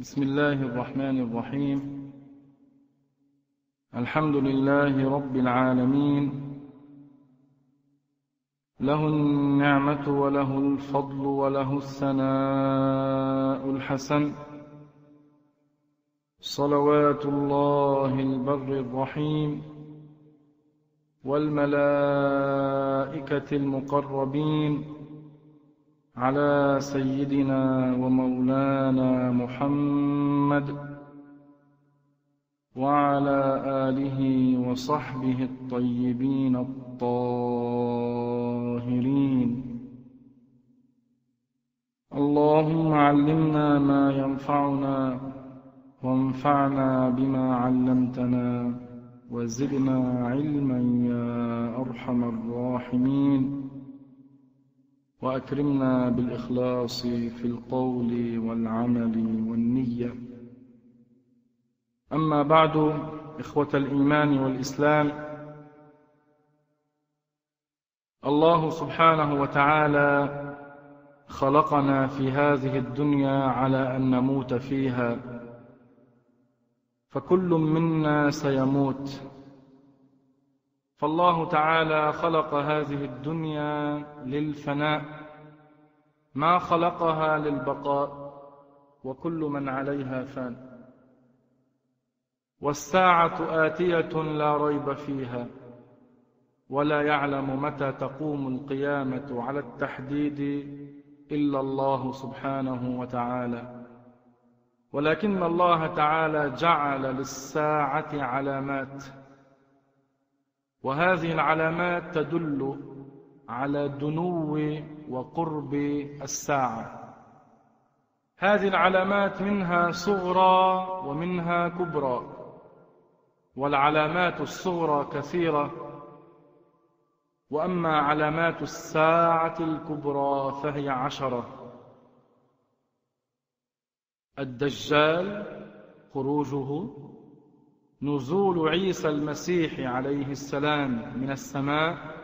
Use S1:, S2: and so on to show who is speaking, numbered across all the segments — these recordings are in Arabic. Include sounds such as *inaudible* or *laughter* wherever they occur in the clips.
S1: بسم الله الرحمن الرحيم. الحمد لله رب العالمين. له النعمة وله الفضل وله الثناء الحسن. صلوات الله البر الرحيم. والملائكة المقربين. على سيدنا ومولانا محمد وعلى آله وصحبه الطيبين الطاهرين. اللهم علمنا ما ينفعنا وانفعنا بما علمتنا وزدنا علما يا أرحم الراحمين. وأكرمنا بالإخلاص في القول والعمل والنية. أما بعد إخوة الإيمان والإسلام الله سبحانه وتعالى خلقنا في هذه الدنيا على أن نموت فيها فكل منا سيموت. فالله تعالى خلق هذه الدنيا للفناء ما خلقها للبقاء وكل من عليها فان. والساعة آتية لا ريب فيها ولا يعلم متى تقوم القيامة على التحديد إلا الله سبحانه وتعالى. ولكن الله تعالى جعل للساعة علامات وهذه العلامات تدل على دنو وقرب الساعة. هذه العلامات منها صغرى ومنها كبرى. والعلامات الصغرى كثيرة. وأما علامات الساعة الكبرى فهي عشرة. الدجال خروجه نزول عيسى المسيح عليه السلام من السماء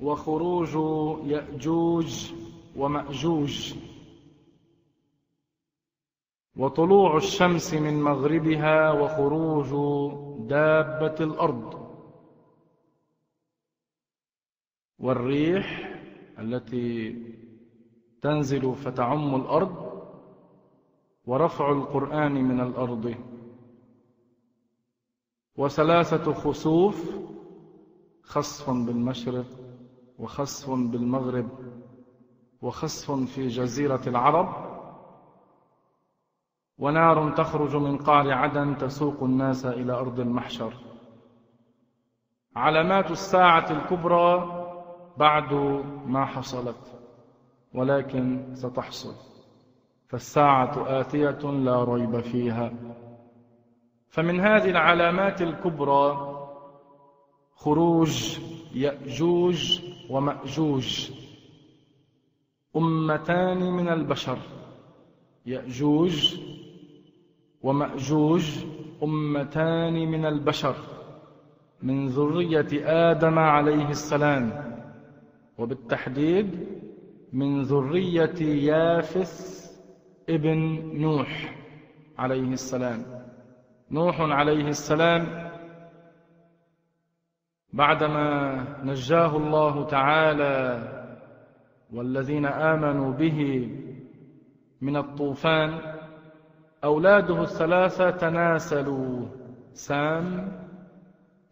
S1: وخروج يأجوج ومأجوج وطلوع الشمس من مغربها وخروج دابة الأرض والريح التي تنزل فتعم الأرض ورفع القرآن من الأرض. وثلاثة خسوف خسف بالمشرق وخسف بالمغرب وخسف في جزيرة العرب. ونار تخرج من قعر عدن تسوق الناس إلى أرض المحشر. علامات الساعة الكبرى بعد ما حصلت ولكن ستحصل. فالساعة آتية لا ريب فيها. فمن هذه العلامات الكبرى خروج يأجوج ومأجوج. أمتان من البشر يأجوج ومأجوج. أمتان من البشر من ذرية آدم عليه السلام. وبالتحديد من ذرية يافث ابن نوح عليه السلام. نوح عليه السلام بعدما نجاه الله تعالى والذين آمنوا به من الطوفان أولاده الثلاثة تناسلوا سام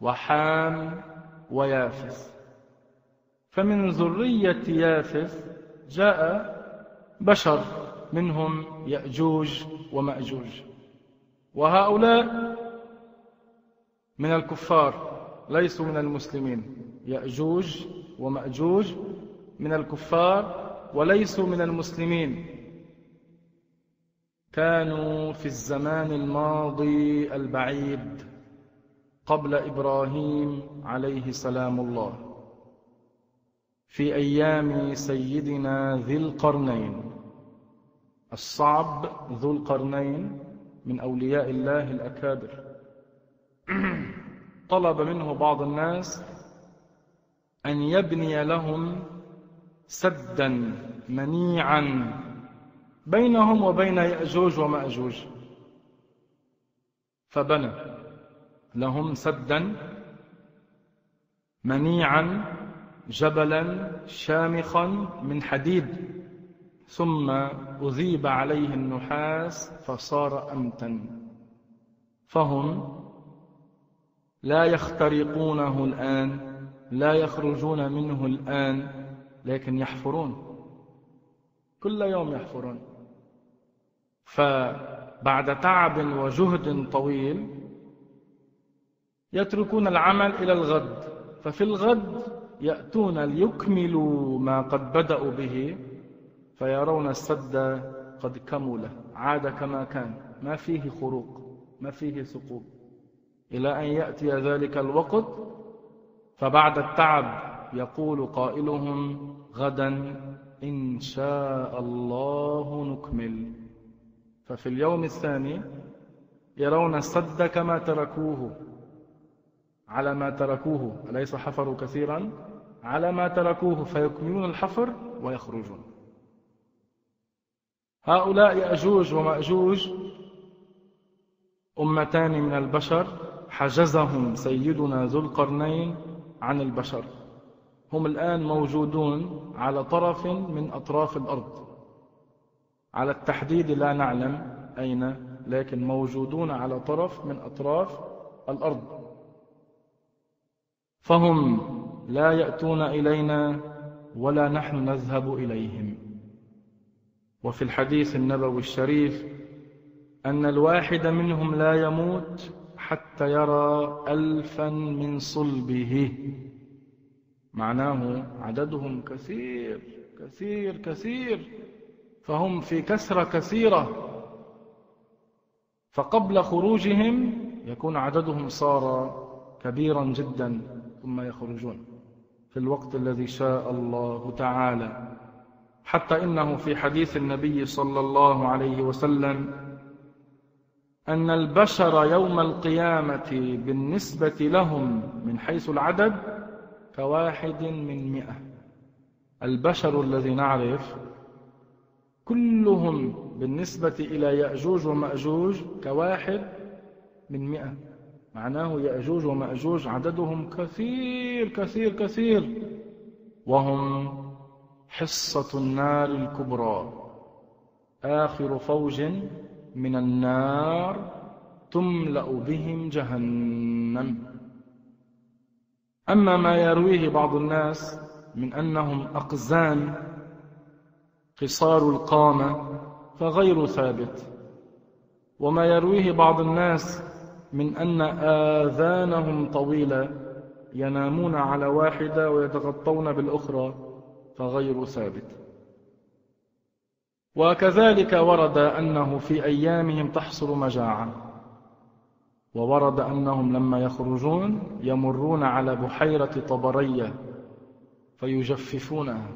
S1: وحام ويافث. فمن ذرية يافث جاء بشر. منهم يأجوج ومأجوج. وهؤلاء من الكفار ليسوا من المسلمين. يأجوج ومأجوج من الكفار وليسوا من المسلمين. كانوا في الزمان الماضي البعيد قبل إبراهيم عليه سلام الله. في أيام سيدنا ذي القرنين. الصعب ذو القرنين من أولياء الله الأكابر. *clears throat* طلب منه بعض الناس أن يبني لهم سدا منيعا بينهم وبين يأجوج ومأجوج. فبنى لهم سدا منيعا جبلا شامخا من حديد. ثم أذيب عليه النحاس فصار أمتا. فهم لا يخترقونه الآن لا يخرجون منه الآن لكن يحفرون. كل يوم يحفرون. فبعد تعب وجهد طويل يتركون العمل إلى الغد ففي الغد يأتون ليكملوا ما قد بدأوا به. فيرون السد قد كمل عاد كما كان. ما فيه خروق ما فيه ثقوب إلى أن يأتي ذلك الوقت فبعد التعب يقول قائلهم غدا إن شاء الله نكمل. ففي اليوم الثاني يرون السد كما تركوه على ما تركوه. أليس حفروا كثيرا؟ على ما تركوه فيكملون الحفر ويخرجون. هؤلاء يأجوج ومأجوج أمتان من البشر حجزهم سيدنا ذو القرنين عن البشر. هم الآن موجودون على طرف من أطراف الأرض. على التحديد لا نعلم أين لكن موجودون على طرف من أطراف الأرض. فهم لا يأتون إلينا ولا نحن نذهب إليهم. وفي الحديث النبوي الشريف أن الواحد منهم لا يموت حتى يرى ألفا من صلبه. معناه عددهم كثير كثير كثير. فهم في كسرة كثيرة. فقبل خروجهم يكون عددهم صار كبيرا جدا ثم يخرجون في الوقت الذي شاء الله تعالى. حتى إنه في حديث النبي صلى الله عليه وسلم أن البشر يوم القيامة بالنسبة لهم من حيث العدد كواحد من مئة. البشر الذي نعرف كلهم بالنسبة إلى يأجوج ومأجوج كواحد من مئة. معناه يأجوج ومأجوج عددهم كثير كثير كثير. وهم حصة النار الكبرى. آخر فوج من النار تملأ بهم جهنم. أما ما يرويه بعض الناس من أنهم أقزام قصار القامة فغير ثابت. وما يرويه بعض الناس من أن آذانهم طويلة ينامون على واحدة ويتغطون بالأخرى. فغير ثابت. وكذلك ورد أنه في أيامهم تحصل مجاعة. وورد أنهم لما يخرجون يمرون على بحيرة طبرية فيجففونها.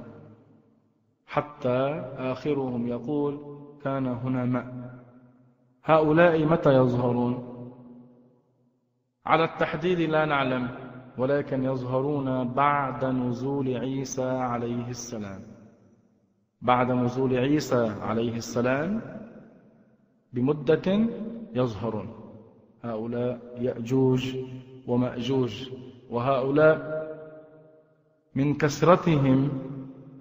S1: حتى آخرهم يقول كان هنا ماء. هؤلاء متى يظهرون؟ على التحديد لا نعلم. ولكن يظهرون بعد نزول عيسى عليه السلام. بعد نزول عيسى عليه السلام بمدة يظهرون. هؤلاء يأجوج ومأجوج وهؤلاء من كثرتهم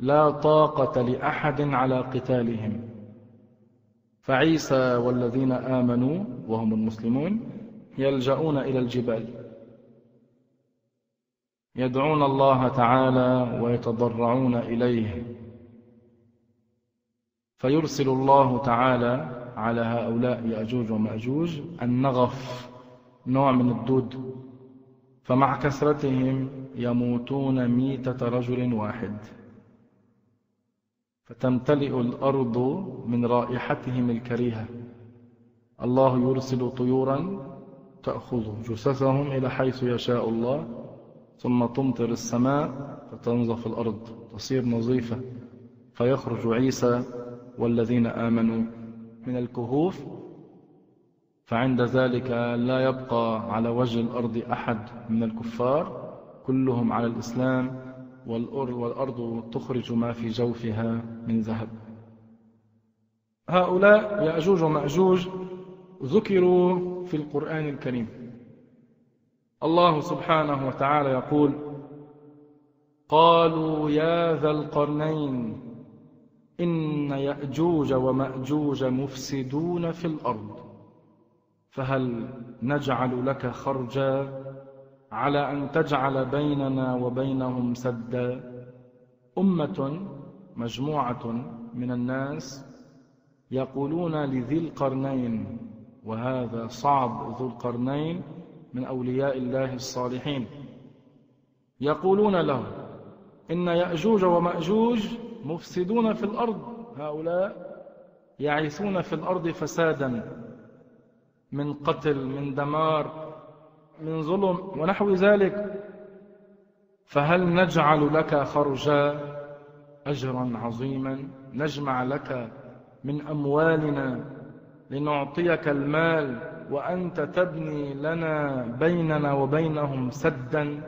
S1: لا طاقة لأحد على قتالهم. فعيسى والذين آمنوا وهم المسلمون يلجؤون إلى الجبال. يدعون الله تعالى ويتضرعون إليه. فيرسل الله تعالى على هؤلاء يأجوج ومأجوج النغف نوع من الدود. فمع كثرتهم يموتون ميتة رجل واحد. فتمتلئ الأرض من رائحتهم الكريهة. الله يرسل طيورا تأخذ جثثهم إلى حيث يشاء الله. ثم تمطر السماء فتنظف الأرض تصير نظيفة. فيخرج عيسى والذين آمنوا من الكهوف فعند ذلك لا يبقى على وجه الأرض أحد من الكفار. كلهم على الإسلام والأرض تخرج ما في جوفها من ذهب. هؤلاء يأجوج ومأجوج ذكروا في القرآن الكريم. الله سبحانه وتعالى يقول قالوا يا ذا القرنين إن يأجوج ومأجوج مفسدون في الأرض فهل نجعل لك خرجا على أن تجعل بيننا وبينهم سدا؟ أمة مجموعة من الناس يقولون لذي القرنين وهذا صعب ذو القرنين من أولياء الله الصالحين. يقولون له إن يأجوج ومأجوج مفسدون في الأرض. هؤلاء يعيثون في الأرض فسادا من قتل من دمار من ظلم ونحو ذلك. فهل نجعل لك خرجا أجرا عظيما؟ نجمع لك من أموالنا لنعطيك المال وأنت تبني لنا بيننا وبينهم سدا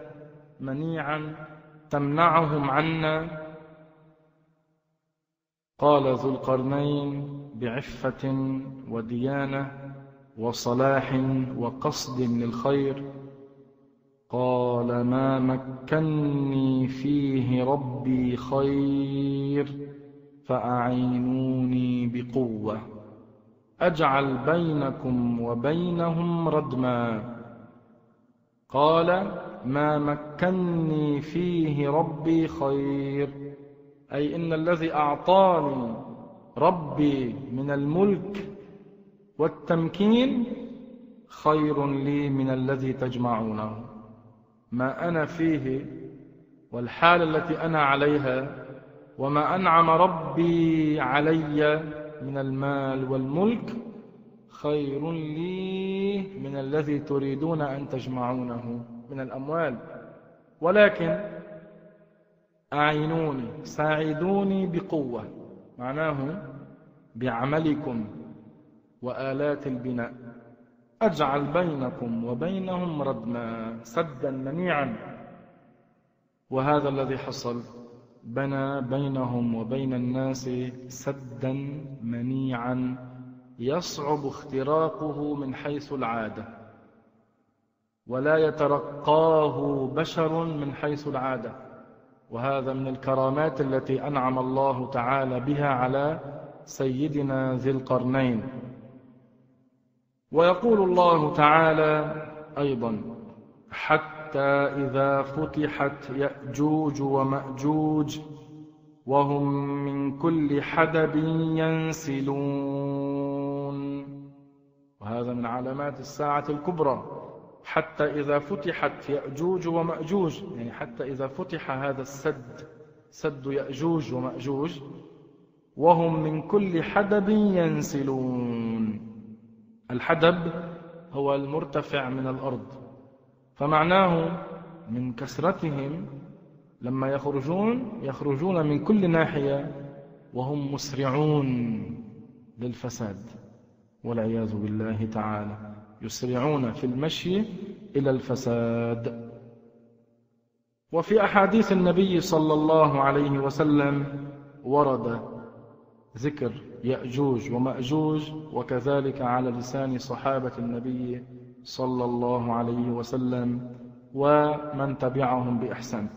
S1: منيعا تمنعهم عنا. قال ذو القرنين بعفة وديانة وصلاح وقصد للخير. قال ما مكني فيه ربي خير فأعينوني بقوة. أجعل بينكم وبينهم ردما. قال ما مكني فيه ربي خير. أي إن الذي أعطاني ربي من الملك والتمكين خير لي من الذي تجمعونه. ما أنا فيه والحال التي أنا عليها وما أنعم ربي علي من المال والملك خير لي من الذي تريدون أن تجمعونه من الأموال. ولكن أعينوني ساعدوني بقوة معناه بعملكم وآلات البناء. أجعل بينكم وبينهم ردما سدا منيعا. وهذا الذي حصل. بنى بينهم وبين الناس سدا منيعا يصعب اختراقه من حيث العادة ولا يترقاه بشر من حيث العادة. وهذا من الكرامات التي أنعم الله تعالى بها على سيدنا ذي القرنين. ويقول الله تعالى أيضا حتى إذا فتحت يأجوج ومأجوج وهم من كل حدب ينسلون. وهذا من علامات الساعة الكبرى. حتى إذا فتحت يأجوج ومأجوج يعني حتى إذا فتح هذا السد سد يأجوج ومأجوج وهم من كل حدب ينسلون. الحدب هو المرتفع من الأرض. فمعناه من كسرتهم لما يخرجون يخرجون من كل ناحية وهم مسرعون للفساد. والعياذ بالله تعالى. يسرعون في المشي إلى الفساد. وفي أحاديث النبي صلى الله عليه وسلم ورد ذكر يأجوج ومأجوج وكذلك على لسان صحابة النبي صلى الله عليه وسلم ومن تبعهم بإحسان.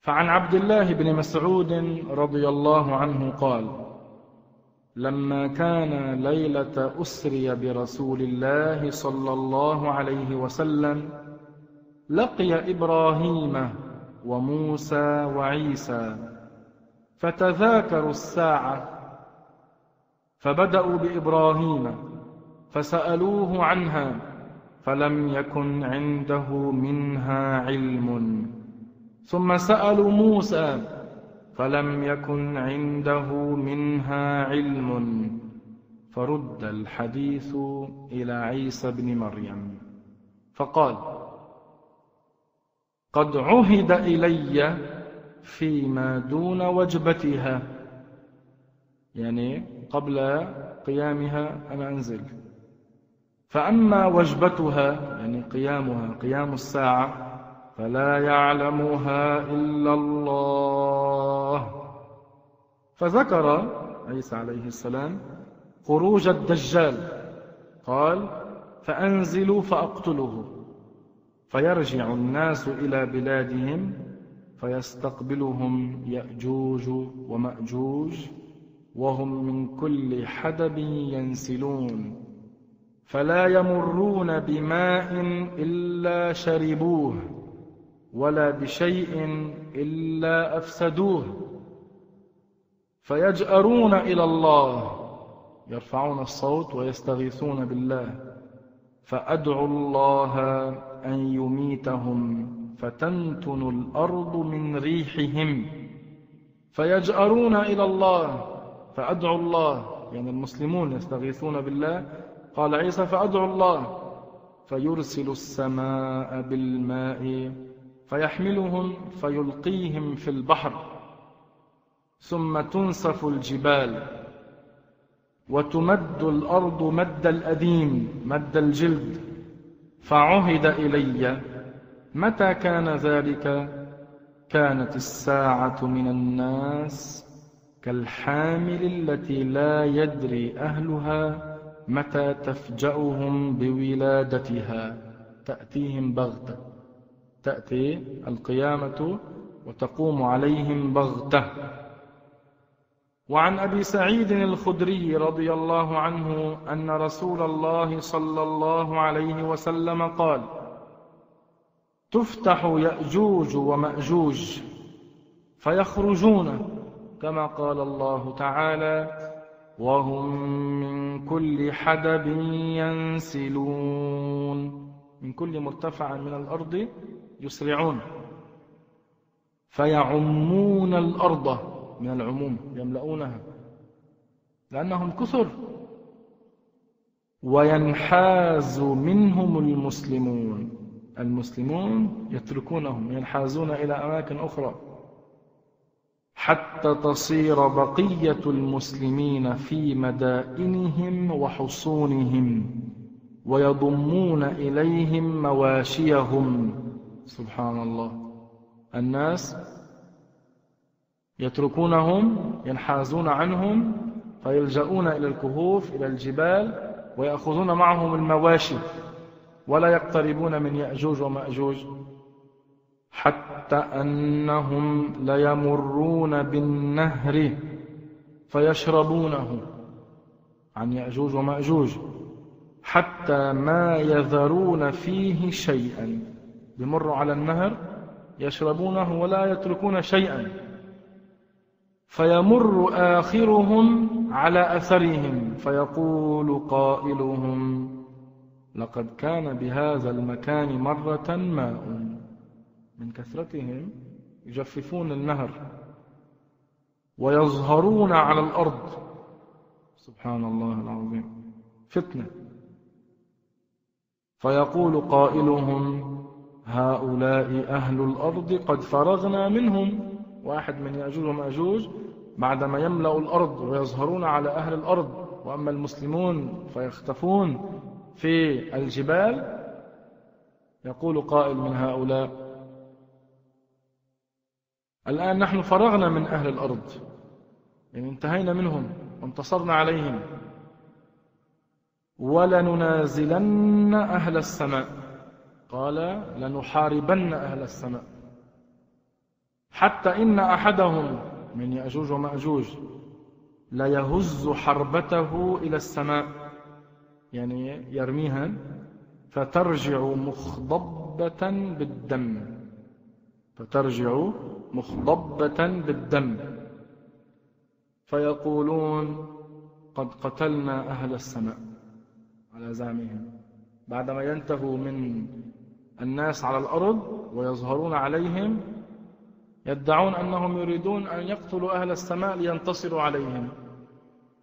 S1: فعن عبد الله بن مسعود رضي الله عنه قال لما كان ليلة أسري برسول الله صلى الله عليه وسلم لقي إبراهيم وموسى وعيسى فتذاكروا الساعة فبدأوا بإبراهيم فسألوه عنها فلم يكن عنده منها علم. ثم سألوا موسى فلم يكن عنده منها علم. فرد الحديث إلى عيسى بن مريم فقال قد عهد إلي فيما دون وجبتها. يعني قبل قيامها أنا أنزل. فأما وجبتها يعني قيامها قيام الساعة فلا يعلمها إلا الله. فذكر عيسى عليه السلام خروج الدجال. قال فأنزلوا فأقتله فيرجع الناس إلى بلادهم فيستقبلهم يأجوج ومأجوج وهم من كل حدب ينسلون. فلا يمرون بماء إلا شربوه ولا بشيء إلا أفسدوه. فيجأرون إلى الله يرفعون الصوت ويستغيثون بالله. فأدعو الله أن يميتهم فتنتن الأرض من ريحهم. فيجأرون إلى الله فأدعو الله يعني المسلمون يستغيثون بالله قال عيسى فأدعو الله فيرسل السماء بالماء فيحملهم فيلقيهم في البحر ثم تنسف الجبال وتمد الأرض مد الأديم مد الجلد. فعهد إلي. متى كان ذلك؟ كانت الساعة من الناس كالحامل التي لا يدري أهلها. متى تفجأهم بولادتها؟ تأتيهم بغتة. تأتي القيامة وتقوم عليهم بغتة. وعن أبي سعيد الخدري رضي الله عنه أن رسول الله صلى الله عليه وسلم قال تفتح يأجوج ومأجوج فيخرجون كما قال الله تعالى وهم من كل حدب ينسلون. من كل مرتفع من الأرض يسرعون. فيعمون الأرض من العموم يملؤونها. لأنهم كثر. وينحاز منهم المسلمون. المسلمون يتركونهم ينحازون إلى أماكن أخرى. حتى تصير بقية المسلمين في مدائنهم وحصونهم ويضمون إليهم مواشيهم. سبحان الله. الناس يتركونهم ينحازون عنهم فيلجؤون إلى الكهوف إلى الجبال ويأخذون معهم المواشي. ولا يقتربون من يأجوج ومأجوج. حتى أنهم ليمرون بالنهر فيشربونه. عن يأجوج ومأجوج. حتى ما يذرون فيه شيئا. بمروا على النهر يشربونه ولا يتركون شيئا. فيمر آخرهم على أثرهم. فيقول قائلهم لقد كان بهذا المكان مرة ماء من كثرتهم يجففون النهر ويظهرون على الأرض. سبحان الله العظيم. فتنة. فيقول قائلهم هؤلاء أهل الأرض قد فرغنا منهم. واحد من يأجوج ومأجوج بعدما يملأ الأرض ويظهرون على أهل الأرض وأما المسلمون فيختفون في الجبال. يقول قائل من هؤلاء الآن نحن فرغنا من أهل الأرض. يعني انتهينا منهم وانتصرنا عليهم. ولننازلن أهل السماء. قال لنحاربن أهل السماء. حتى إن أحدهم من يأجوج ومأجوج ليهز حربته إلى السماء. يعني يرميها فترجع مخضبة بالدم. فترجع مخضبة بالدم. فيقولون قد قتلنا أهل السماء على زعمهم. بعدما ينتهوا من الناس على الأرض ويظهرون عليهم يدعون أنهم يريدون أن يقتلوا أهل السماء لينتصروا عليهم.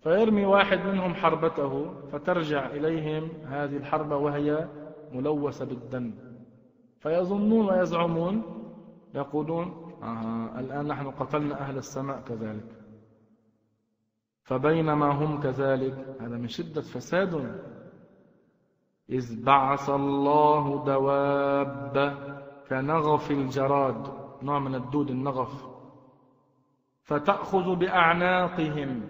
S1: فيرمي واحد منهم حربته فترجع إليهم هذه الحربة وهي ملوثة بالدم. فيظنون ويزعمون يقولون آه الآن نحن قتلنا أهل السماء كذلك. فبينما هم كذلك هذا من شدة فساد إذ بعث الله دواب كنغف الجراد نوع من الدود النغف فتأخذ بأعناقهم.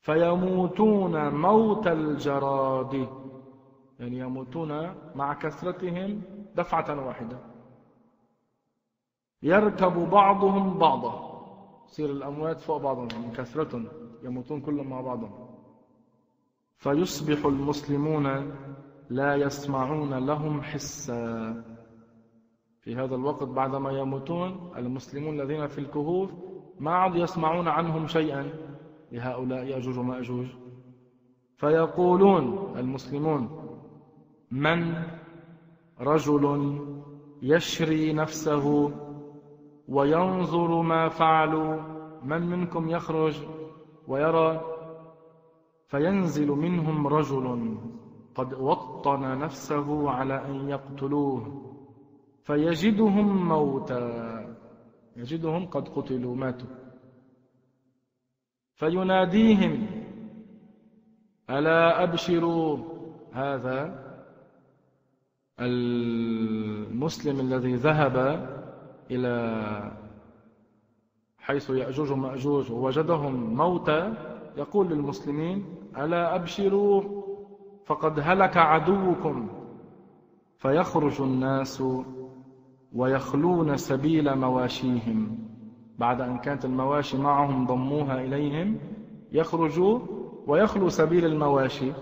S1: فيموتون موت الجراد يعني يموتون مع كثرتهم دفعة واحدة. يركب بعضهم بعضا. يصير الأموات فوق بعضهم من كثرة يموتون كلهم مع بعضهم. فيصبح المسلمون لا يسمعون لهم حسا. في هذا الوقت بعدما يموتون المسلمون الذين في الكهوف ما عاد يسمعون عنهم شيئا. لهؤلاء يأجوج ومأجوج فيقولون المسلمون من رجل يشري نفسه وينظر ما فعلوا من منكم يخرج ويرى؟ فينزل منهم رجل قد وطن نفسه على أن يقتلوه فيجدهم موتى. يجدهم قد قتلوا ماتوا. فيناديهم ألا أبشروا؟ هذا المسلم الذي ذهب إلى حيث يأجوج ومأجوج ووجدهم موتى يقول للمسلمين ألا أبشروا؟ فقد هلك عدوكم. فيخرج الناس ويخلون سبيل مواشيهم. بعد أن كانت المواشي معهم ضموها إليهم يخرجوا ويخلو سبيل المواشي.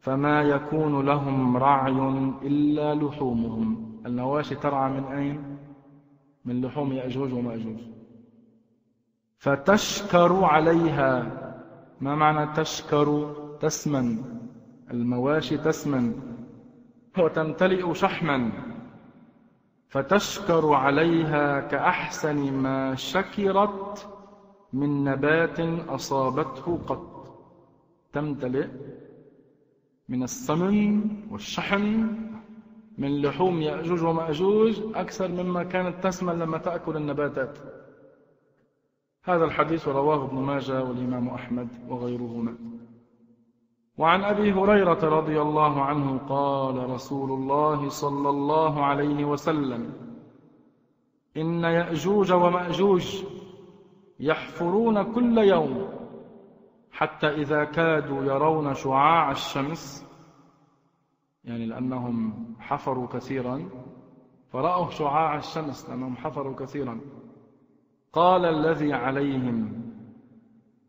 S1: فما يكون لهم رعي إلا لحومهم. المواشي ترعى من أين؟ من لحوم يأجوج ومأجوج. فتشكر عليها. ما معنى تشكر؟ تسمن. المواشي تسمن. وتمتلئ شحما. فتشكر عليها كأحسن ما شكرت من نبات أصابته قط. تمتلئ من السمن والشحم من لحوم يأجوج ومأجوج أكثر مما كانت تسمن لما تأكل النباتات. هذا الحديث رواه ابن ماجه والإمام أحمد وغيرهما. وعن أبي هريرة رضي الله عنه قال رسول الله صلى الله عليه وسلم إن يأجوج ومأجوج يحفرون كل يوم حتى إذا كادوا يرون شعاع الشمس يعني لأنهم حفروا كثيرا. فرأوا شعاع الشمس لأنهم حفروا كثيرا. قال الذي عليهم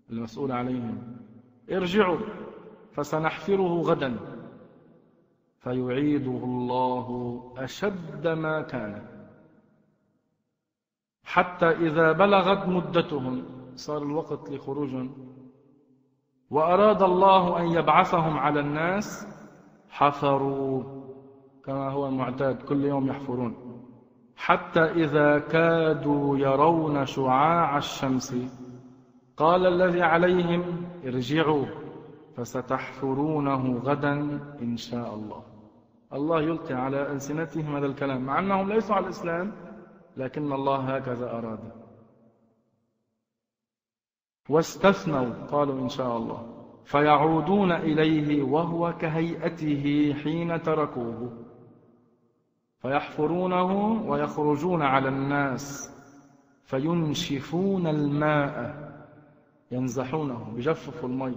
S1: المسؤول عليهم ارجعوا فسنحفره غدا. فيعيده الله أشد ما كان. حتى إذا بلغت مدتهم صار الوقت لخروجهم وأراد الله أن يبعثهم على الناس حفروا كما هو المعتاد كل يوم يحفرون. حتى إذا كادوا يرون شعاع الشمس قال الذي عليهم ارجعوا فستحفرونه غدا إن شاء الله. الله يلقي على ألسنتهم هذا الكلام مع أنهم ليسوا على الإسلام لكن الله هكذا أراد. واستثنوا قالوا إن شاء الله. فيعودون إليه وهو كهيئته حين تركوه. فيحفرونه ويخرجون على الناس. فينشفون الماء. ينزحونه بجفف المي.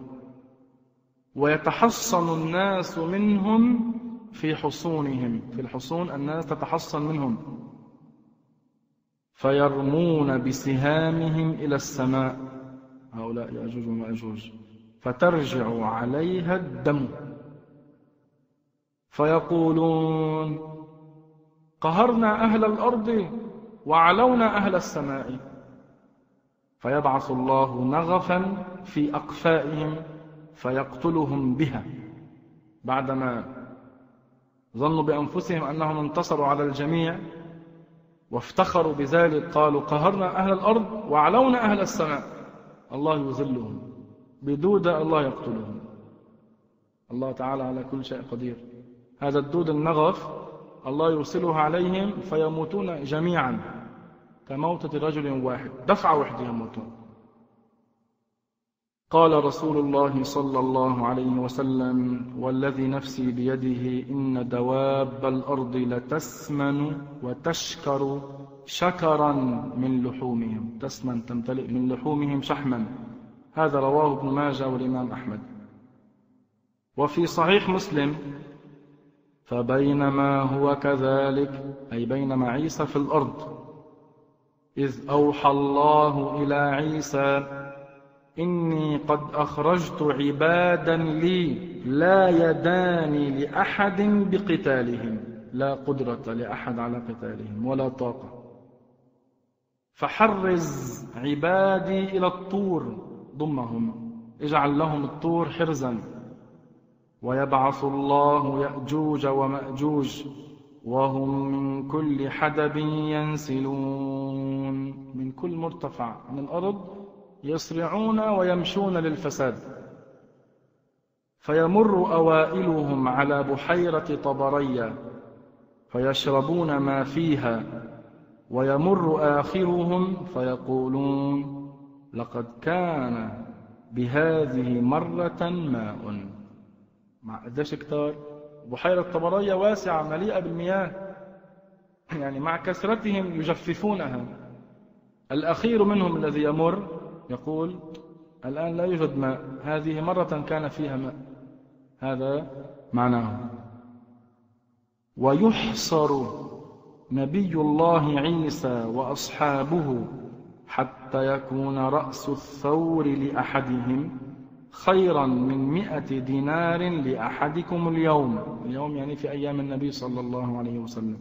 S1: ويتحصن الناس منهم في حصونهم. في الحصون الناس تتحصن منهم. فيرمون بسهامهم إلى السماء. هؤلاء يأجوج ومأجوج. فترجع عليها الدم. فيقولون قهرنا أهل الأرض وعلونا أهل السماء. فيبعث الله نغفا في أقفائهم فيقتلهم بها. بعدما ظنوا بأنفسهم أنهم انتصروا على الجميع وافتخروا بذلك قالوا قهرنا أهل الأرض وعلونا أهل السماء. الله يذلهم. بدودة الله يقتلهم. الله تعالى على كل شيء قدير. هذا الدود النغف الله يرسله عليهم فيموتون جميعا كموتة رجل واحد. دفعة واحدة يموتون. قال رسول الله صلى الله عليه وسلم والذي نفسي بيده إن دواب الأرض لتسمن وتشكر شكرا من لحومهم. تسمن تمتلئ من لحومهم شحما. هذا رواه ابن ماجه والإمام أحمد. وفي صحيح مسلم فبينما هو كذلك أي بينما عيسى في الأرض إذ أوحى الله إلى عيسى إني قد أخرجت عبادا لي لا يداني لأحد بقتالهم لا قدرة لأحد على قتالهم ولا طاقة. فحرز عبادي إلى الطور ضمهم. اجعل لهم الطور حرزا. ويبعث الله يأجوج ومأجوج وهم من كل حدب ينسلون. من كل مرتفع من الأرض يسرعون ويمشون للفساد. فيمر أوائلهم على بحيرة طبرية. فيشربون ما فيها. ويمر آخرهم فيقولون لقد كان بهذه مرة ماء. مع قديش كتار؟ بحيرة طبرية واسعة مليئة بالمياه. يعني مع كثرتهم يجففونها. الأخير منهم الذي يمر يقول الآن لا يوجد ماء. هذه مرة كان فيها ماء. هذا معناه. ويحصر نبي الله عيسى وأصحابه حتى يكون رأس الثور لأحدهم خيرا من مئة دينار لأحدكم اليوم. اليوم يعني في أيام النبي صلى الله عليه وسلم.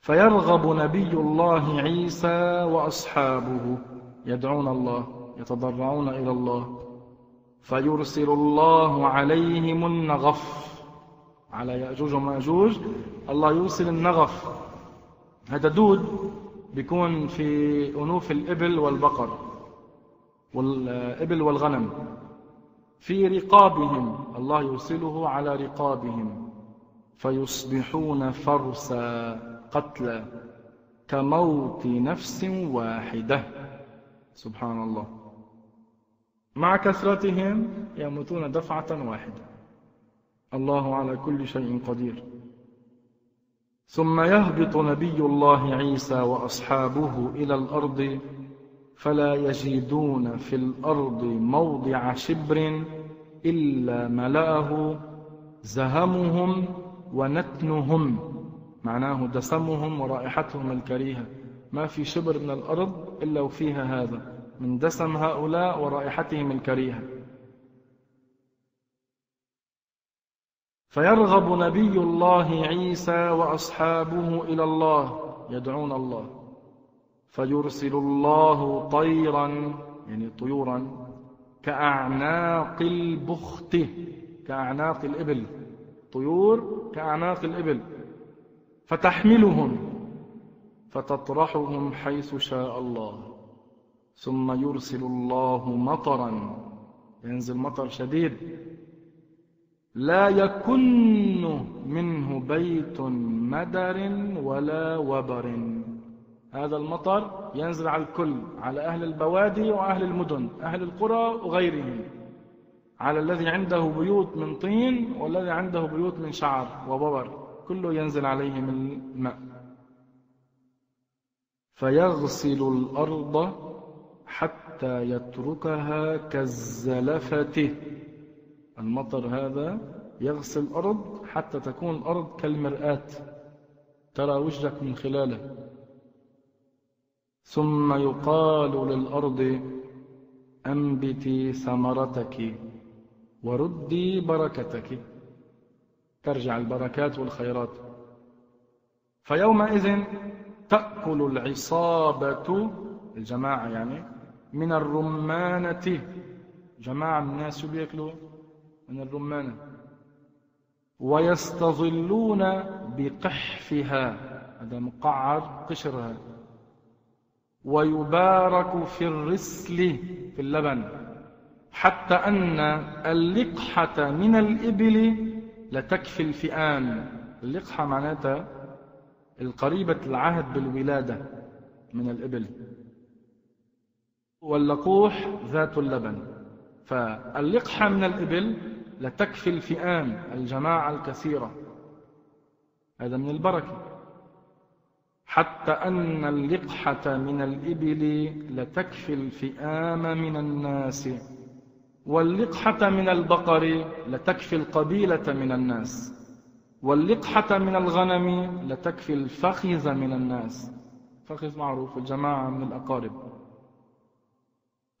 S1: فيرغب نبي الله عيسى وأصحابه. يدعون الله يتضرعون إلى الله. فيرسل الله عليهم النغف. على يأجوج ومأجوج. الله يرسل النغف. هذا دود. بيكون في أنوف الإبل والبقر والإبل والغنم في رقابهم الله يرسله على رقابهم فيصبحون فرسا قتلى كموت نفس واحدة. سبحان الله. مع كثرتهم يموتون دفعة واحدة. الله على كل شيء قدير. ثم يهبط نبي الله عيسى وأصحابه إلى الأرض فلا يجدون في الأرض موضع شبر إلا ملأه زهمهم ونتنهم. معناه دسمهم ورائحتهم الكريهة. ما في شبر من الأرض إلا وفيها هذا. من دسم هؤلاء ورائحتهم الكريهة. فيرغب نبي الله عيسى وأصحابه إلى الله يدعون الله. فيرسل الله طيرا يعني طيورا كأعناق البخت كأعناق الإبل. طيور كأعناق الإبل. فتحملهم فتطرحهم حيث شاء الله. ثم يرسل الله مطرا ينزل مطر شديد. لا يكن منه بيت مدر ولا وبر. هذا المطر ينزل على الكل على أهل البوادي وأهل المدن أهل القرى وغيرهم. على الذي عنده بيوت من طين والذي عنده بيوت من شعر وببر كله ينزل عليهم الماء. فيغسل الأرض حتى يتركها كالزلفة. المطر هذا يغسل الأرض حتى تكون الأرض كالمرآة. ترى وجهك من خلاله. ثم يقال للأرض أنبتي ثمرتك وردي بركتك. ترجع البركات والخيرات. فيومئذ تأكل العصابة الجماعة يعني من الرمانة. جماعة من الناس شو بيأكلوا من الرمانة. ويستظلون بقحفها. هذا مقعر قشرها. ويبارك في الرسل في اللبن. حتى أن اللقحة من الإبل لتكفي الفئام. اللقحة معناتها القريبة العهد بالولادة من الإبل. واللقوح ذات اللبن. فاللقحة من الإبل لتكفي الفئام الجماعة الكثيرة. هذا من البركة. حتى أن اللقحة من الإبل لتكفي الفئام من الناس واللقحة من البقر لتكفي القبيلة من الناس واللقحة من الغنم لتكفي الفخذ من الناس. فخذ معروف الجماعة من الأقارب.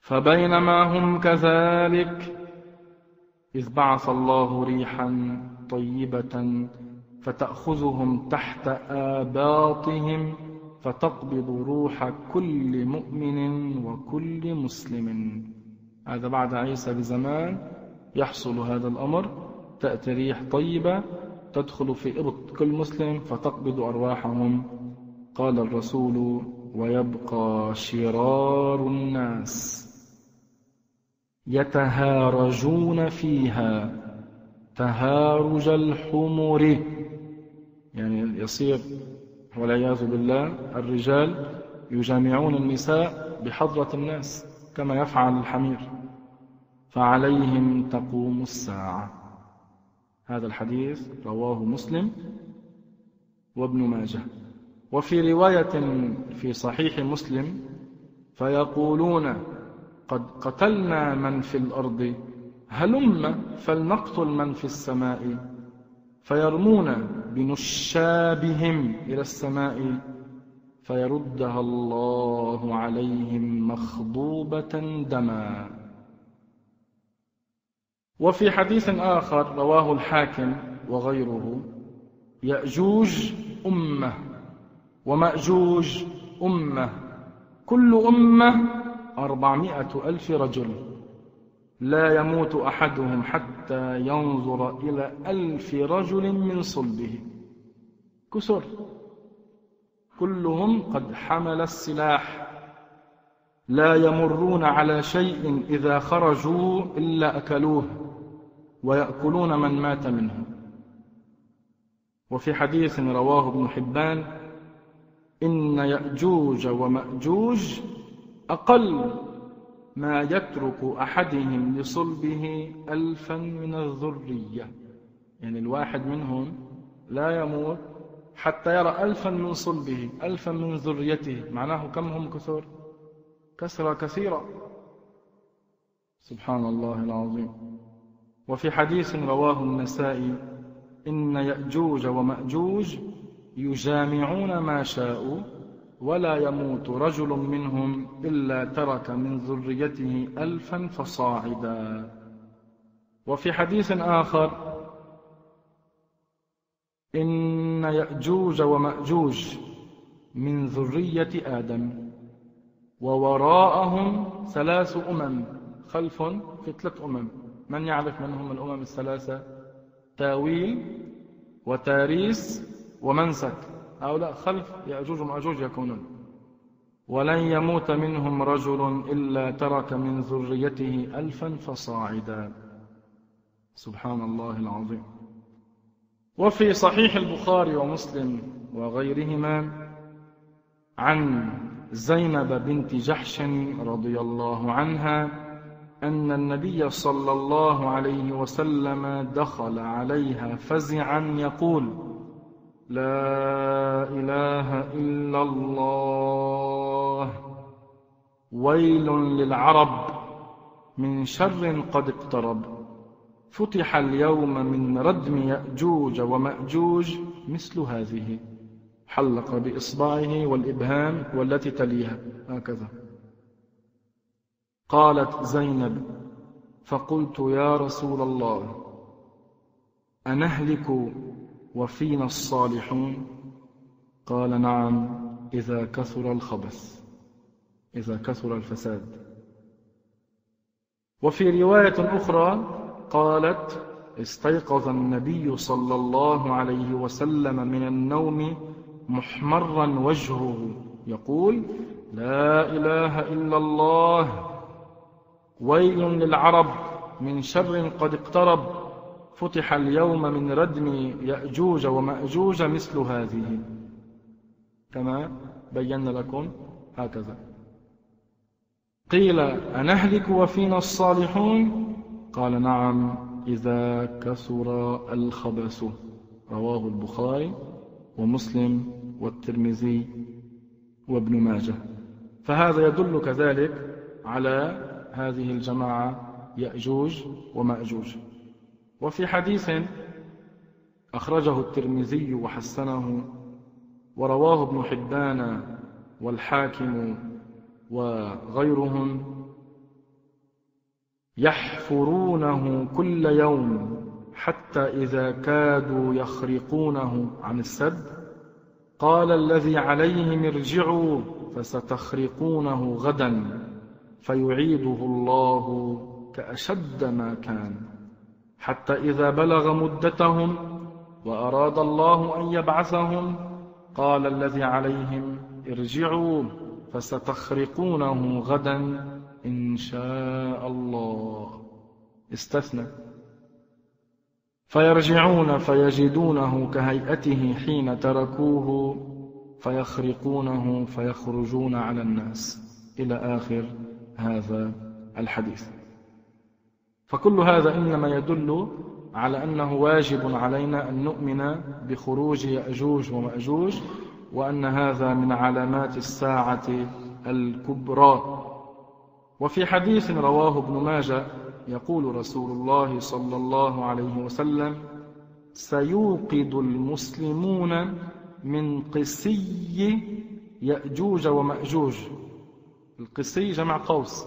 S1: فبينما هم كذلك إذ بعث الله ريحا طيبة فتأخذهم تحت آباطهم فتقبض روح كل مؤمن وكل مسلم. هذا بعد عيسى بزمان يحصل هذا الأمر. تأتي ريح طيبة تدخل في إبط كل مسلم فتقبض أرواحهم. قال الرسول ويبقى شرار الناس. يتهارجون فيها. تهارج الحمر. يعني يصير والعياذ بالله الرجال يجامعون النساء بحضرة الناس كما يفعل الحمير. فعليهم تقوم الساعة. هذا الحديث رواه مسلم وابن ماجه. وفي رواية في صحيح مسلم فيقولون قد قتلنا من في الأرض هلم فلنقتل من في السماء فيرمون بنشابهم إلى السماء فيردها الله عليهم مخضوبة دما. وفي حديث آخر رواه الحاكم وغيره يأجوج أمة ومأجوج أمة كل أمة أربعمائة ألف رجل. لا يموت أحدهم حتى ينظر إلى ألف رجل من صلبه. كسر. كلهم قد حمل السلاح. لا يمرون على شيء إذا خرجوا إلا أكلوه ويأكلون من مات منهم وفي حديث رواه ابن حبان إن يأجوج ومأجوج أقل ما يترك أحدهم لصلبه ألفا من الذرية. يعني الواحد منهم لا يموت حتى يرى ألفا من صلبه ألفا من ذريته. معناه كم هم كثر؟ كثرة كثيرة. سبحان الله العظيم. وفي حديث رواه النسائي إن يأجوج ومأجوج يجامعون ما شاءوا ولا يموت رجل منهم إلا ترك من ذريته ألفا فصاعدا. وفي حديث آخر إن يأجوج ومأجوج من ذرية آدم ووراءهم ثلاث أمم. خلف ثلاث أمم. من يعرف من هم الأمم الثلاثة؟ تاويل وتاريس ومنسك. هؤلاء خلف يأجوج ومأجوج يكونون. ولن يموت منهم رجل إلا ترك من ذريته ألفا فصاعدا. سبحان الله العظيم. وفي صحيح البخاري ومسلم وغيرهما عن زينب بنت جحش رضي الله عنها أن النبي صلى الله عليه وسلم دخل عليها فزعا يقول لا إله إلا الله. ويل للعرب من شر قد اقترب. فتح اليوم من ردم يأجوج ومأجوج مثل هذه. حلق بإصبعه والإبهام والتي تليها. هكذا. قالت زينب فقلت يا رسول الله أنهلك وفينا الصالحون؟ قال نعم إذا كثر الخبث إذا كثر الفساد. وفي رواية أخرى قالت استيقظ النبي صلى الله عليه وسلم من النوم محمرا وجهه يقول لا إله إلا الله ويل للعرب من شر قد اقترب. فتح اليوم من ردم يأجوج ومأجوج مثل هذه. كما بينا لكم هكذا. قيل أنهلك وفينا الصالحون؟ قال نعم إذا كثر الخبث. رواه البخاري ومسلم والترمذي وابن ماجه. فهذا يدل كذلك على هذه الجماعة يأجوج ومأجوج. وفي حديث أخرجه الترمذي وحسنه ورواه ابن حبان والحاكم وغيرهم يحفرونه كل يوم حتى إذا كادوا يخرقونه عن السد. قال الذي عليهم ارجعوا فستخرقونه غدا فيعيده الله كأشد ما كان. حتى إذا بلغ مدتهم وأراد الله أن يبعثهم قال الذي عليهم ارجعوا فستخرقونه غدا إن شاء الله. استثنى. فيرجعون فيجدونه كهيئته حين تركوه فيخرقونه فيخرجون على الناس. إلى آخر هذا الحديث. فكل هذا إنما يدل على أنه واجب علينا أن نؤمن بخروج يأجوج ومأجوج وأن هذا من علامات الساعة الكبرى. وفي حديث رواه ابن ماجه يقول رسول الله صلى الله عليه وسلم سيوقد المسلمون من قسي يأجوج ومأجوج. القسي جمع قوس.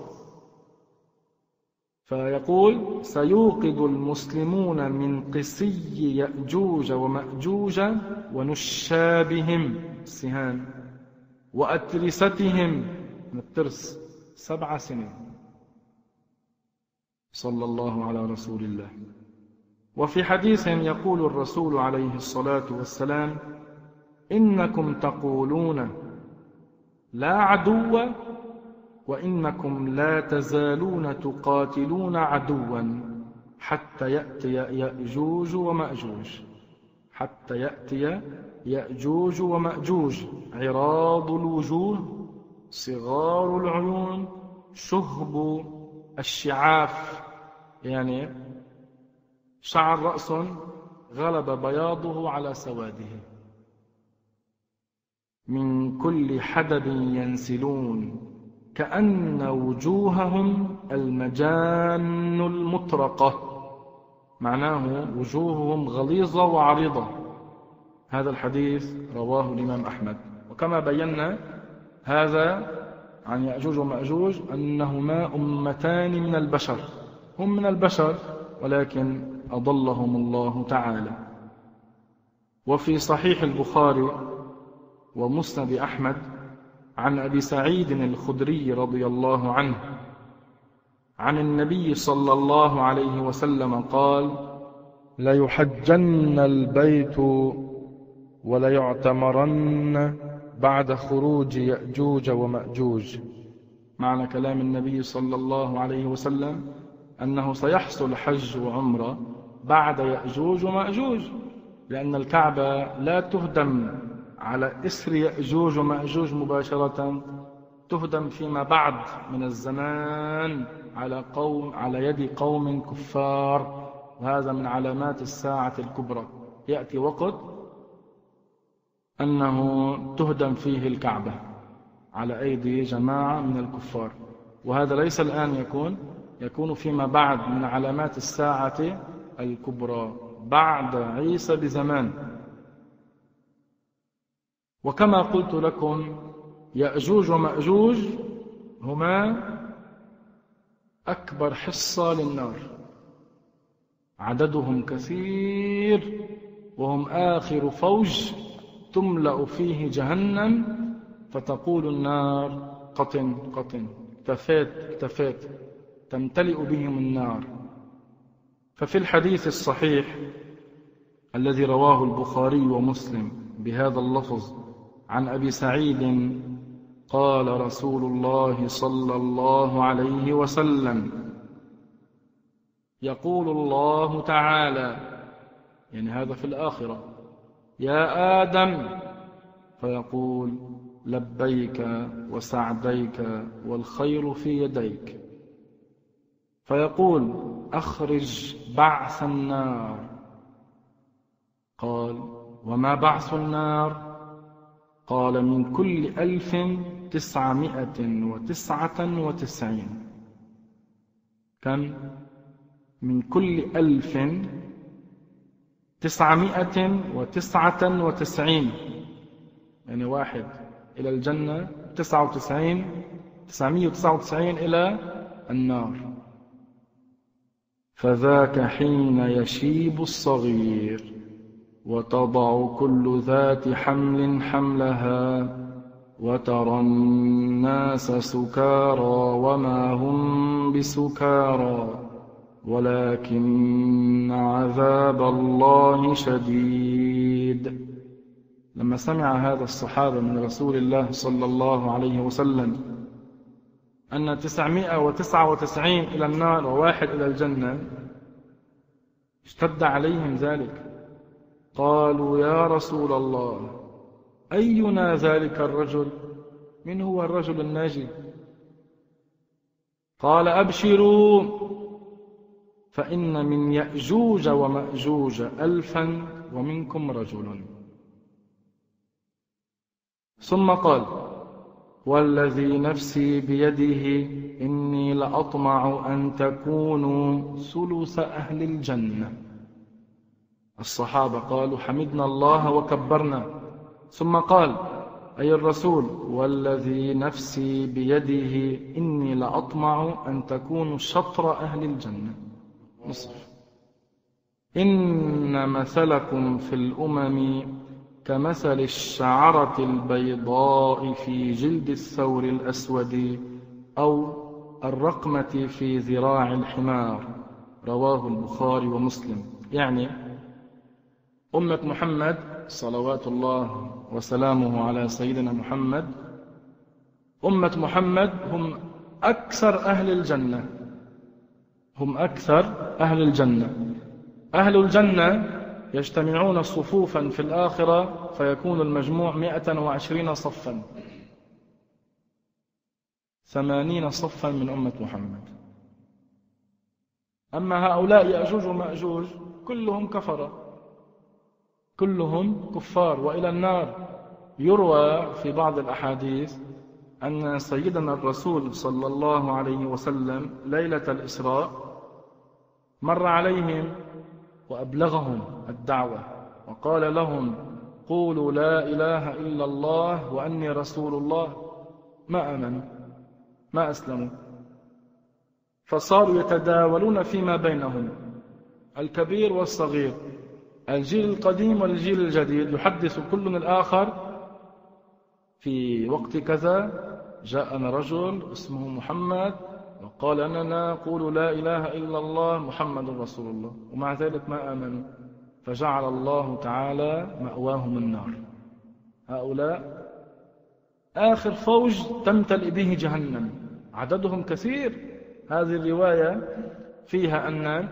S1: فيقول سيوقد المسلمون من قسي يأجوج ومأجوج ونشابهم السهام وأترستهم من الترس سبع سنين. صلى الله على رسول الله. وفي حديث يقول الرسول عليه الصلاة والسلام إنكم تقولون لا عدو وإنكم لا تزالون تقاتلون عدوا حتى يأتي يأجوج ومأجوج. حتى يأتي يأجوج ومأجوج. عراض الوجوه صغار العيون شهب الشعاف. يعني شعر رأس غلب بياضه على سواده. من كل حدب ينسلون. كأن وجوههم المجان المطرقة. معناه وجوههم غليظة وعريضة. هذا الحديث رواه الإمام أحمد. وكما بينا هذا عن يأجوج ومأجوج أنهما أمتان من البشر. هم من البشر ولكن أضلهم الله تعالى. وفي صحيح البخاري ومسند أحمد عن أبي سعيد الخدري رضي الله عنه عن النبي صلى الله عليه وسلم قال ليحجن البيت وليعتمرن بعد خروج يأجوج ومأجوج. معنى كلام النبي صلى الله عليه وسلم أنه سيحصل حج وعمرة بعد يأجوج ومأجوج لأن الكعبة لا تهدم. على إسر يأجوج ومأجوج مباشرة تهدم فيما بعد من الزمان على قوم على يد قوم كفار. وهذا من علامات الساعة الكبرى. يأتي وقت أنه تهدم فيه الكعبة على أيدي جماعة من الكفار. وهذا ليس الآن يكون يكون فيما بعد من علامات الساعة الكبرى. بعد عيسى بزمان. وكما قلت لكم يأجوج ومأجوج هما أكبر حصة للنار. عددهم كثير وهم آخر فوج تملأ فيه جهنم فتقول النار قط قط. اكتفيت اكتفيت تمتلئ بهم النار. ففي الحديث الصحيح الذي رواه البخاري ومسلم بهذا اللفظ عن أبي سعيد قال رسول الله صلى الله عليه وسلم يقول الله تعالى يعني هذا في الآخرة يا آدم فيقول لبيك وسعديك والخير في يديك. فيقول أخرج بعث النار. قال وما بعث النار؟ قال من كل ألف تسعمائة وتسعة وتسعين. كم؟ من كل ألف تسعمائة وتسعة وتسعين. يعني واحد إلى الجنة تسعة وتسعين تسعمائة وتسعة وتسعين إلى النار. فذاك حين يشيب الصغير. وتضع كل ذات حمل حملها وترى الناس سكارى وما هم بسكارى ولكن عذاب الله شديد. لما سمع هذا الصحابة من رسول الله صلى الله عليه وسلم أن تسعمائة وتسعة وتسعين إلى النار وواحد إلى الجنة اشتد عليهم ذلك. قالوا يا رسول الله أينا ذلك الرجل؟ من هو الرجل الناجي؟ قال أبشروا فإن من يأجوج ومأجوج ألفا ومنكم رجل. ثم قال والذي نفسي بيده إني لأطمع أن تكونوا ثلث أهل الجنة. الصحابة قالوا حمدنا الله وكبرنا. ثم قال أي الرسول والذي نفسي بيده إني لأطمع أن تكونوا شطر أهل الجنة. نصف. إن مثلكم في الأمم كمثل الشعرة البيضاء في جلد الثور الأسود أو الرقمة في ذراع الحمار. رواه البخاري ومسلم. يعني أمة محمد صلوات الله وسلامه على سيدنا محمد. أمة محمد هم أكثر أهل الجنة. هم أكثر أهل الجنة. أهل الجنة يجتمعون صفوفا في الآخرة فيكون المجموع مئة وعشرين صفا. ثمانين صفا من أمة محمد. أما هؤلاء يأجوج ومأجوج كلهم كفرة. كلهم كفار. وإلى النار يروى في بعض الأحاديث أن سيدنا الرسول صلى الله عليه وسلم ليلة الإسراء مر عليهم وأبلغهم الدعوة وقال لهم قولوا لا إله إلا الله وأني رسول الله. ما آمنوا؟ ما أسلموا؟ فصاروا يتداولون فيما بينهم الكبير والصغير. الجيل القديم والجيل الجديد. يحدث كل الآخر في وقت كذا. جاءنا رجل اسمه محمد وقال أننا نقول لا إله إلا الله محمد رسول الله. ومع ذلك ما آمنوا. فجعل الله تعالى مأواهم النار. هؤلاء آخر فوج تمتلئ به جهنم. عددهم كثير. هذه الرواية فيها أن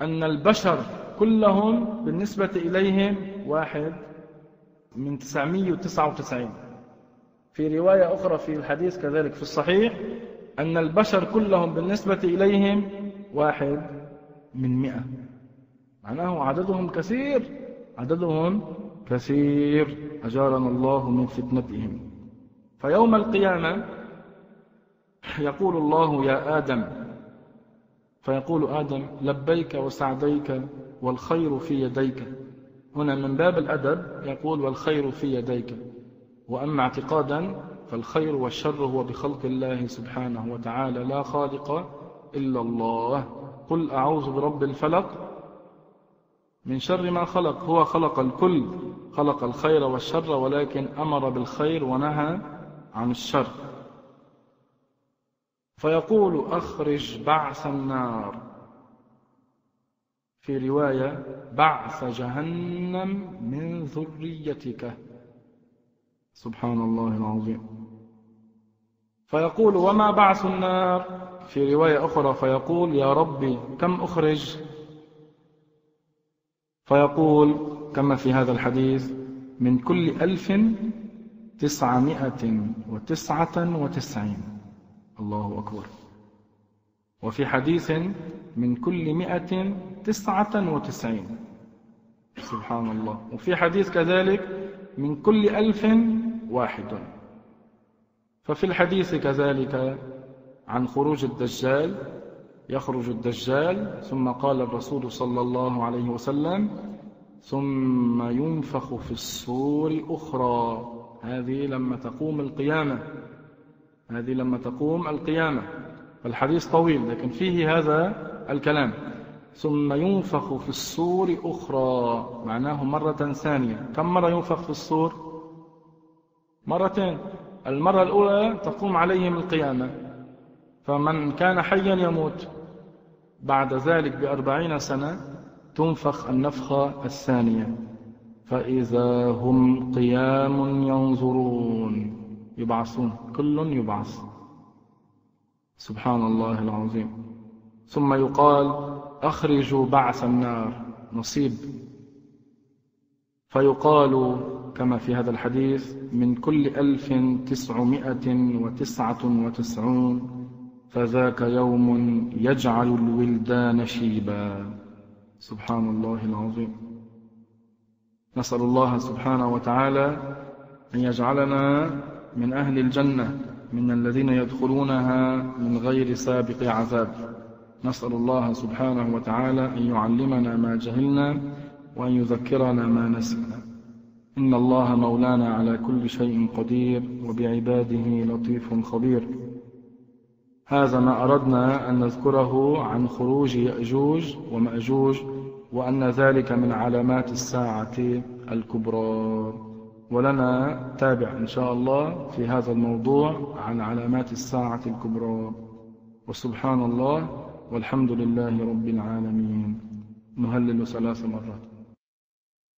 S1: أن البشر كلهم بالنسبة إليهم واحد من 999 في رواية أخرى في الحديث كذلك في الصحيح أن البشر كلهم بالنسبة إليهم واحد من مئة. معناه عددهم كثير عددهم كثير. أجارنا الله من فتنتهم. فيوم القيامة يقول الله يا آدم فيقول آدم لبيك وسعديك والخير في يديك. هنا من باب الأدب يقول والخير في يديك. وأما اعتقادا فالخير والشر هو بخلق الله سبحانه وتعالى لا خالق إلا الله. قل أعوذ برب الفلق من شر ما خلق. هو خلق الكل خلق الخير والشر ولكن أمر بالخير ونهى عن الشر. فيقول أخرج بعث النار. في رواية بعث جهنم من ذريتك. سبحان الله العظيم. فيقول وما بعث النار. في رواية أخرى فيقول يا ربي كم أخرج؟ فيقول كما في هذا الحديث من كل ألف تسعمائة وتسعة وتسعين. الله أكبر. وفي حديث من كل مئة تسعة وتسعين. سبحان الله. وفي حديث كذلك من كل ألف واحد. ففي الحديث كذلك عن خروج الدجال يخرج الدجال ثم قال الرسول صلى الله عليه وسلم ثم ينفخ في الصور أخرى هذه لما تقوم القيامة. هذه لما تقوم القيامة. الحديث طويل لكن فيه هذا الكلام. ثم ينفخ في الصور أخرى معناه مرة ثانية. كم مرة ينفخ في الصور مرتين. المرة الأولى تقوم عليهم القيامة. فمن كان حيا يموت بعد ذلك بأربعين سنة تنفخ النفخة الثانية. فإذا هم قيام ينظرون. يبعثون كل يبعث. سبحان الله العظيم. ثم يقال أخرجوا بعث النار نصيب. فيقال كما في هذا الحديث من كل ألف تسعمائة وتسعة وتسعون فذاك يوم يجعل الولدان شيبا. سبحان الله العظيم. نسأل الله سبحانه وتعالى أن يجعلنا من أهل الجنة من الذين يدخلونها من غير سابق عذاب. نسأل الله سبحانه وتعالى أن يعلمنا ما جهلنا وأن يذكرنا ما نسينا. إن الله مولانا على كل شيء قدير وبعباده لطيف خبير. هذا ما أردنا أن نذكره عن خروج يأجوج ومأجوج وأن ذلك من علامات الساعة الكبرى. ولنا تابع إن شاء الله في هذا الموضوع عن علامات الساعة الكبرى. وسبحان الله والحمد لله رب العالمين. نهلل ثلاث مرات.